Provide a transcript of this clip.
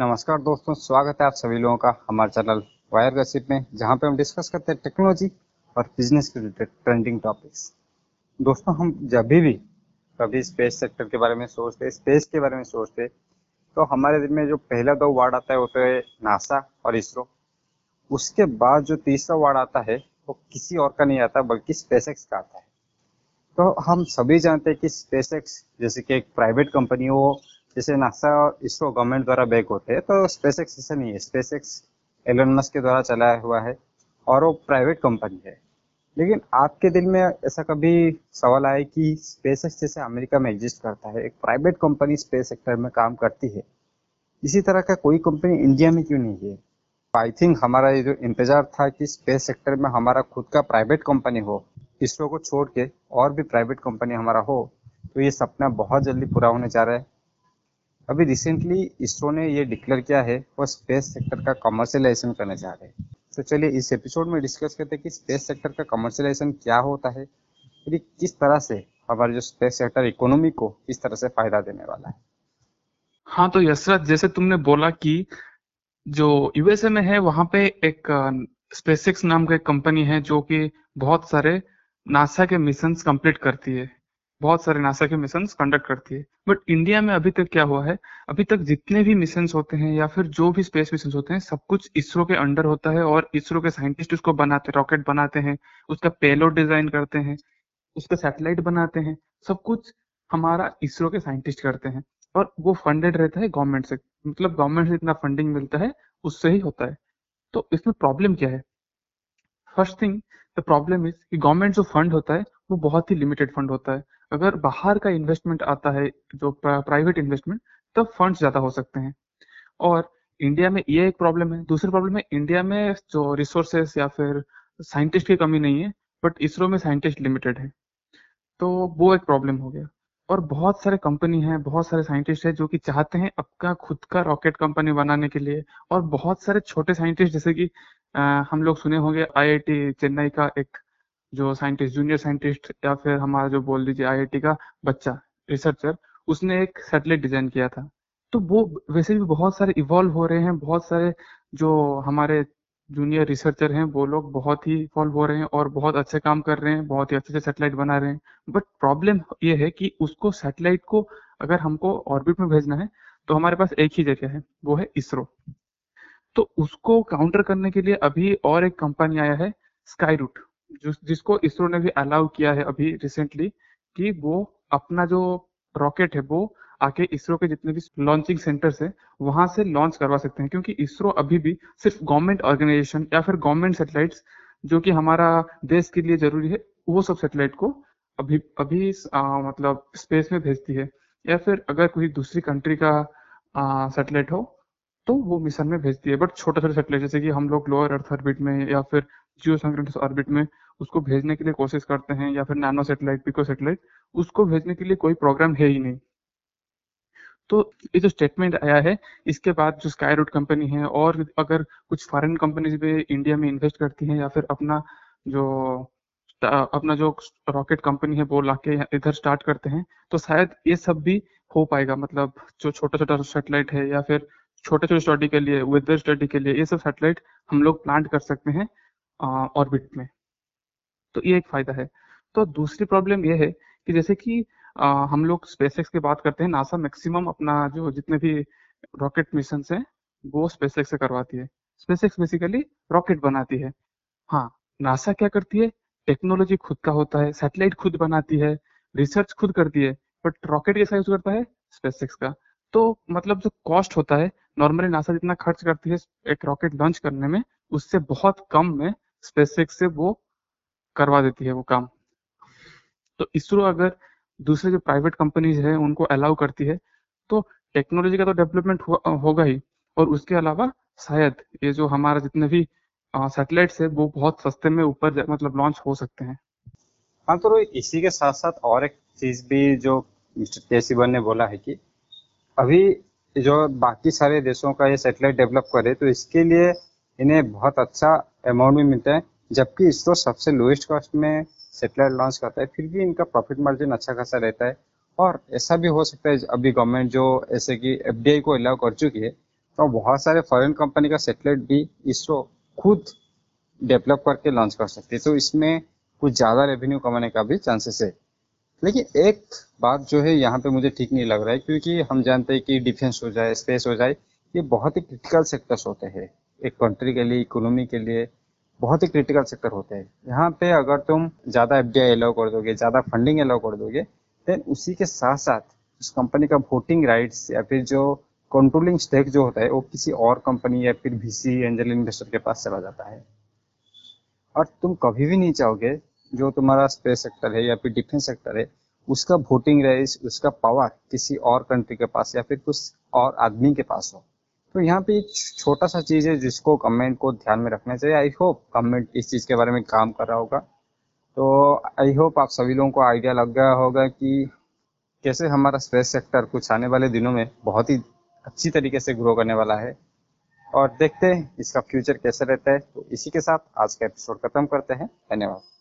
नमस्कार दोस्तों, स्वागत है आप सभी लोगों का हमारे चैनल वायर गसिप में, जहाँ पे हम डिस्कस करते हैं टेक्नोलॉजी और बिज़नेस के रिलेटेड ट्रेंडिंग टॉपिक्स दोस्तों, हम जब भी कभी स्पेस सेक्टर के बारे में सोचते स्पेस के बारे में सोचते तो हमारे दिल में जो पहला दो वार्ड आता है, वो तो है नासा और इसरो उसके बाद जो तीसरा वार्ड आता है, वो किसी और का नहीं आता, बल्कि स्पेस का आता है। तो हम सभी जानते हैं कि स्पेस जैसे कि एक प्राइवेट कंपनी हो जैसे नासा और इसरो गवर्नमेंट द्वारा बैक होते हैं तो स्पेस एक्स ऐसा नहीं है। स्पेस एक्स एलोन मस्क के द्वारा चलाया हुआ है और वो प्राइवेट कंपनी है। लेकिन आपके दिल में ऐसा कभी सवाल आया कि स्पेस एक्स जैसे अमेरिका में एग्जिस्ट करता है, एक प्राइवेट कंपनी स्पेस सेक्टर में काम करती है? इसी तरह का कोई कंपनी इंडिया में क्यों नहीं है? आई थिंक हमारा ये जो इंतज़ार था कि स्पेस सेक्टर में हमारा खुद का प्राइवेट कंपनी हो, इसरो को छोड़ के और भी प्राइवेट कंपनी हमारा हो तो ये सपना बहुत जल्दी पूरा होने जा रहा है। अभी रिसेंटली इसरो ने ये डिक्लेयर किया है, वो स्पेस सेक्टर का कमर्शियलाइजेशन करने जा रहे हैं। तो चलिए इस एपिसोड में डिस्कस करते हैं कि स्पेस सेक्टर का कमर्शियलाइजेशन क्या होता है और किस तरह से हमारे जो स्पेस सेक्टर इकोनॉमी को किस तरह से फ़ायदा देने वाला है। हाँ तो यशरथ जैसे तुमने बोला कि जो यूएसए में है, वहाँ पे एक स्पेसिक्स नाम का एक कंपनी है जो कि बहुत सारे नासा के मिशन कंप्लीट करती है। बहुत सारे नासा के मिशन कंडक्ट करती है। बट इंडिया में अभी तक क्या हुआ है? अभी तक जितने भी मिशन होते हैं या फिर जो भी स्पेस मिशन होते हैं, सब कुछ इसरो के अंडर होता है और इसरो के साइंटिस्ट उसको बनाते रॉकेट बनाते हैं, उसका पेलोड डिज़ाइन करते हैं, उसका सैटेलाइट बनाते हैं, सब कुछ हमारा इसरो के साइंटिस्ट करते हैं। और वो फंडेड रहता है गवर्नमेंट से। मतलब गवर्नमेंट से इतना फंडिंग मिलता है, उससे ही होता है। तो इसमें प्रॉब्लम क्या है? First thing the problem is कि गवर्नमेंट जो फंड होता है, वो बहुत ही लिमिटेड फंड होता है। अगर बाहर का इन्वेस्टमेंट आता है जो प्राइवेट इन्वेस्टमेंट तब फंड ज़्यादा हो सकते हैं। और इंडिया में ये एक प्रॉब्लम है। दूसरी प्रॉब्लम है इंडिया में जो रिसोर्सेस या फिर साइंटिस्ट की कमी नहीं है बट इसरो में साइंटिस्ट लिमिटेड है। तो वो एक प्रॉब्लम हो गया। और बहुत सारे कंपनी हैं बहुत सारे साइंटिस्ट हैं जो कि चाहते हैं अपना खुद का रॉकेट कंपनी बनाने के लिए। और बहुत सारे छोटे साइंटिस्ट जैसे कि आ, हम लोग सुने होंगे आईआईटी चेन्नई का एक जो साइंटिस्ट जूनियर साइंटिस्ट या फिर हमारा जो बोल दीजिए आईआईटी का बच्चा रिसर्चर उसने एक सैटेलाइट डिज़ाइन किया था। तो वो वैसे भी बहुत सारे इवॉल्व हो रहे हैं, बहुत सारे जो हमारे जूनियर रिसर्चर हैं, वो लोग बहुत ही इवॉल्व हो रहे हैं और बहुत अच्छे काम कर रहे हैं, बहुत ही अच्छे से सैटेलाइट बना रहे हैं। बट प्रॉब्लम ये है कि उसको सैटेलाइट को अगर हमको ऑर्बिट में भेजना है तो हमारे पास एक ही जगह है, वो है इसरो तो उसको काउंटर करने के लिए अभी और एक कंपनी आया है स्काई रूट जिसको इसरो ने भी अलाउ किया है अभी रिसेंटली कि वो अपना जो रॉकेट है वो आके इसरो के जितने भी लॉन्चिंग सेंटर्स है वहाँ से लॉन्च करवा सकते हैं। क्योंकि इसरो अभी भी सिर्फ़ गवर्नमेंट ऑर्गेनाइजेशन या फिर गवर्नमेंट सेटेलाइट्स जो कि हमारा देश के लिए ज़रूरी है वो सब सेटेलाइट को अभी अभी आ, मतलब स्पेस में भेजती है। या फिर अगर कोई दूसरी कंट्री का सेटेलाइट हो तो वो मिशन में भेजती है। बट छोटे छोटे सेटेलाइट जैसे कि हम लोग लोअर अर्थ ऑर्बिट में या फिर जियो संक्रेटिस ऑर्बिट में उसको भेजने के लिए कोशिश करते हैं या फिर नैनो सेटेलाइट, पिको सेटेलाइट, उसको भेजने के लिए कोई प्रोग्राम है ही नहीं। तो ये जो स्टेटमेंट आया है, इसके बाद जो स्काई रूट कंपनी है और अगर कुछ फॉरेन कंपनीज़ भी इंडिया में इन्वेस्ट करती हैं या फिर अपना जो अपना जो रॉकेट कंपनी है वो लाके इधर स्टार्ट करते हैं तो शायद ये सब भी हो पाएगा। मतलब जो छोटा छोटा सेटेलाइट है या फिर छोटे छोटे स्टडी के लिए वेदर स्टडी के लिए, ये सब सेटेलाइट हम लोग प्लांट कर सकते हैं। ऑर्बिट में। तो ये एक फ़ायदा है। तो दूसरी प्रॉब्लम ये है कि जैसे कि आ, हम लोग स्पेस की बात करते हैं नासा मैक्सिमम अपना जो जितने भी रॉकेट मिशन है वो स्पेस से करवाती है। स्पेस बेसिकली रॉकेट बनाती है। हाँ नासा क्या करती है? टेक्नोलॉजी खुद का होता है सैटेलाइट खुद बनाती है रिसर्च खुद करती है बट रॉकेट कैसा यूज़ करता है? स्पेस का। तो मतलब जो कॉस्ट होता है नॉर्मली नासा जितना खर्च करती है एक रॉकेट लॉन्च करने में उससे बहुत कम में स्पेसिक्स से वो करवा देती है वो काम। तो इसरो अगर दूसरे जो प्राइवेट कंपनीज़ है उनको अलाउ करती है तो टेक्नोलॉजी का तो डेवलपमेंट हो, होगा ही। और उसके अलावा शायद ये जो हमारा जितने भी सैटेलाइट्स है वो बहुत सस्ते में ऊपर मतलब लॉन्च हो सकते हैं। हाँ तो इसी के साथ साथ और एक चीज़ भी जो मिस्टर केसीवन ने बोला है कि अभी जो बाकी सारे देशों का ये सैटेलाइट डेवलप करे तो इसके लिए इन्हें बहुत अच्छा अमाउंट भी मिलता है, जबकि इसरो सबसे लोएस्ट कॉस्ट में सेटेलाइट लॉन्च करता है, फिर भी इनका प्रॉफिट मार्जिन अच्छा खासा रहता है। और ऐसा भी हो सकता है, अभी गवर्नमेंट जो ऐसे कि एफ़ को अलाउ कर चुकी है तो बहुत सारे फॉरेन कंपनी का सेटेलाइट भी इसरो खुद डेवलप करके लॉन्च कर सकती है। तो इसमें कुछ ज़्यादा रेवेन्यू कमाने का भी चांसेस है। लेकिन एक बात जो है, यहाँ पे मुझे ठीक नहीं लग रहा है, क्योंकि हम जानते हैं कि डिफेंस हो जाए स्पेस हो जाए, ये बहुत ही क्रिटिकल सेक्टर्स होते हैं। एक कंट्री के लिए इकोनॉमी के लिए बहुत ही क्रिटिकल सेक्टर होते हैं। यहाँ पे अगर तुम ज़्यादा एफ़ डी अलाउ कर दोगे, ज़्यादा फंडिंग अलाउ कर दोगे देन उसी के साथ साथ उस कंपनी का वोटिंग राइट्स या फिर जो कंट्रोलिंग स्टेक जो होता है, वो किसी और कंपनी या फिर वीसी एंजल इन्वेस्टर के पास चला जाता है। और तुम कभी भी नहीं चाहोगे, जो तुम्हारा स्पेस सेक्टर है या फिर डिफेंस सेक्टर है, उसका वोटिंग राइट्स उसका पावर किसी और कंट्री के पास या फिर कुछ और आदमी के पास हो। तो यहाँ पे एक छोटा सा चीज़ है जिसको गवर्नमेंट को ध्यान में रखना चाहिए। आई होप गवर्नमेंट इस चीज़ के बारे में काम कर रहा होगा। तो आई होप आप सभी लोगों को आइडिया लग गया होगा कि कैसे हमारा स्पेस सेक्टर कुछ आने वाले दिनों में बहुत ही अच्छी तरीके से ग्रो करने वाला है। और देखते हैं इसका फ्यूचर कैसे रहता है। तो इसी के साथ आज का एपिसोड खत्म करते हैं। धन्यवाद।